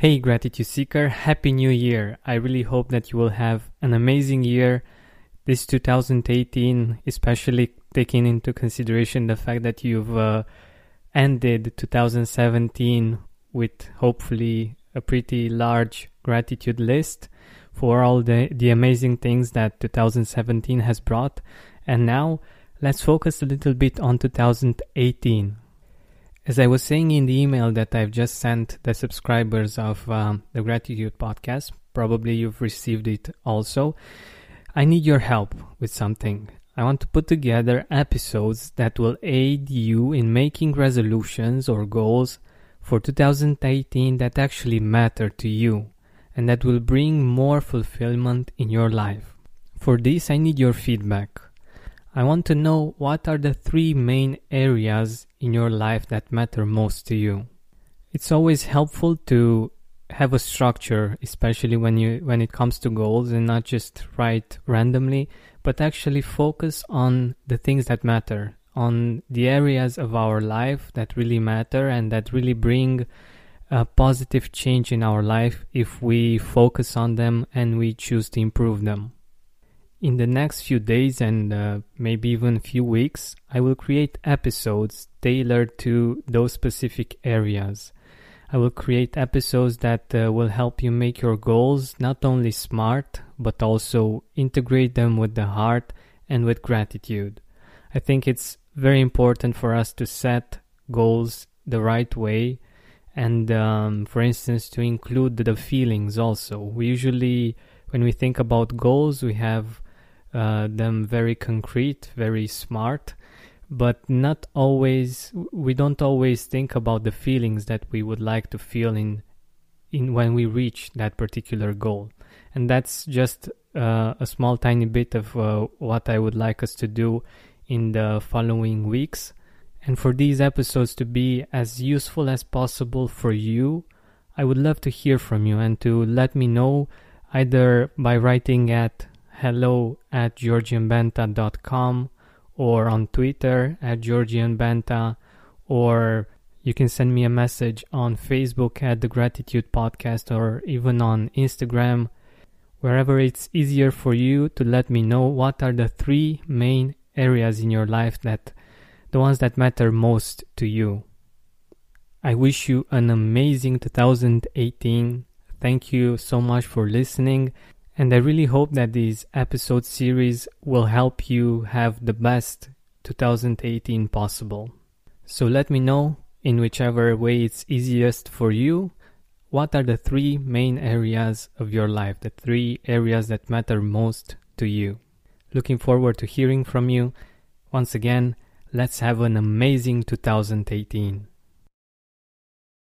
Hey, Gratitude Seeker, Happy New Year! I really hope that you will have an amazing year this 2018, especially taking into consideration the fact that you've uh, ended 2017 with hopefully a pretty large gratitude list for all the, the amazing things that 2017 has brought. And now let's focus a little bit on 2018. As I was saying in the email that I've just sent the subscribers of um, the Gratitude Podcast, probably you've received it also. I need your help with something. I want to put together episodes that will aid you in making resolutions or goals for 2018 that actually matter to you and that will bring more fulfillment in your life. For this, I need your feedback. I want to know what are the three main areas in your life that matter most to you. It's always helpful to have a structure, especially when you when it comes to goals and not just write randomly, but actually focus on the things that matter, on the areas of our life that really matter and that really bring a positive change in our life if we focus on them and we choose to improve them. In the next few days and uh, maybe even a few weeks, I will create episodes tailored to those specific areas. I will create episodes that uh, will help you make your goals not only smart, but also integrate them with the heart and with gratitude. I think it's very important for us to set goals the right way and, um, for instance, to include the feelings also. We usually, when we think about goals, we have uh, them very concrete, very smart, but not always. We don't always think about the feelings that we would like to feel in in when we reach that particular goal, and that's just uh, a small tiny bit of uh, what I would like us to do in the following weeks. And for these episodes to be as useful as possible for you, I would love to hear from you and to let me know either by writing at hello at georgianbenta.com or on Twitter at georgianbenta or you can send me a message on Facebook at the Gratitude Podcast or even on Instagram, wherever it's easier for you to let me know what are the three main areas in your life that the ones that matter most to you. I wish you an amazing 2018. Thank you so much for listening and I really hope that this episode series will help you have the best 2018 possible. So let me know, in whichever way it's easiest for you, what are the three main areas of your life, the three areas that matter most to you. Looking forward to hearing from you. Once again, let's have an amazing 2018.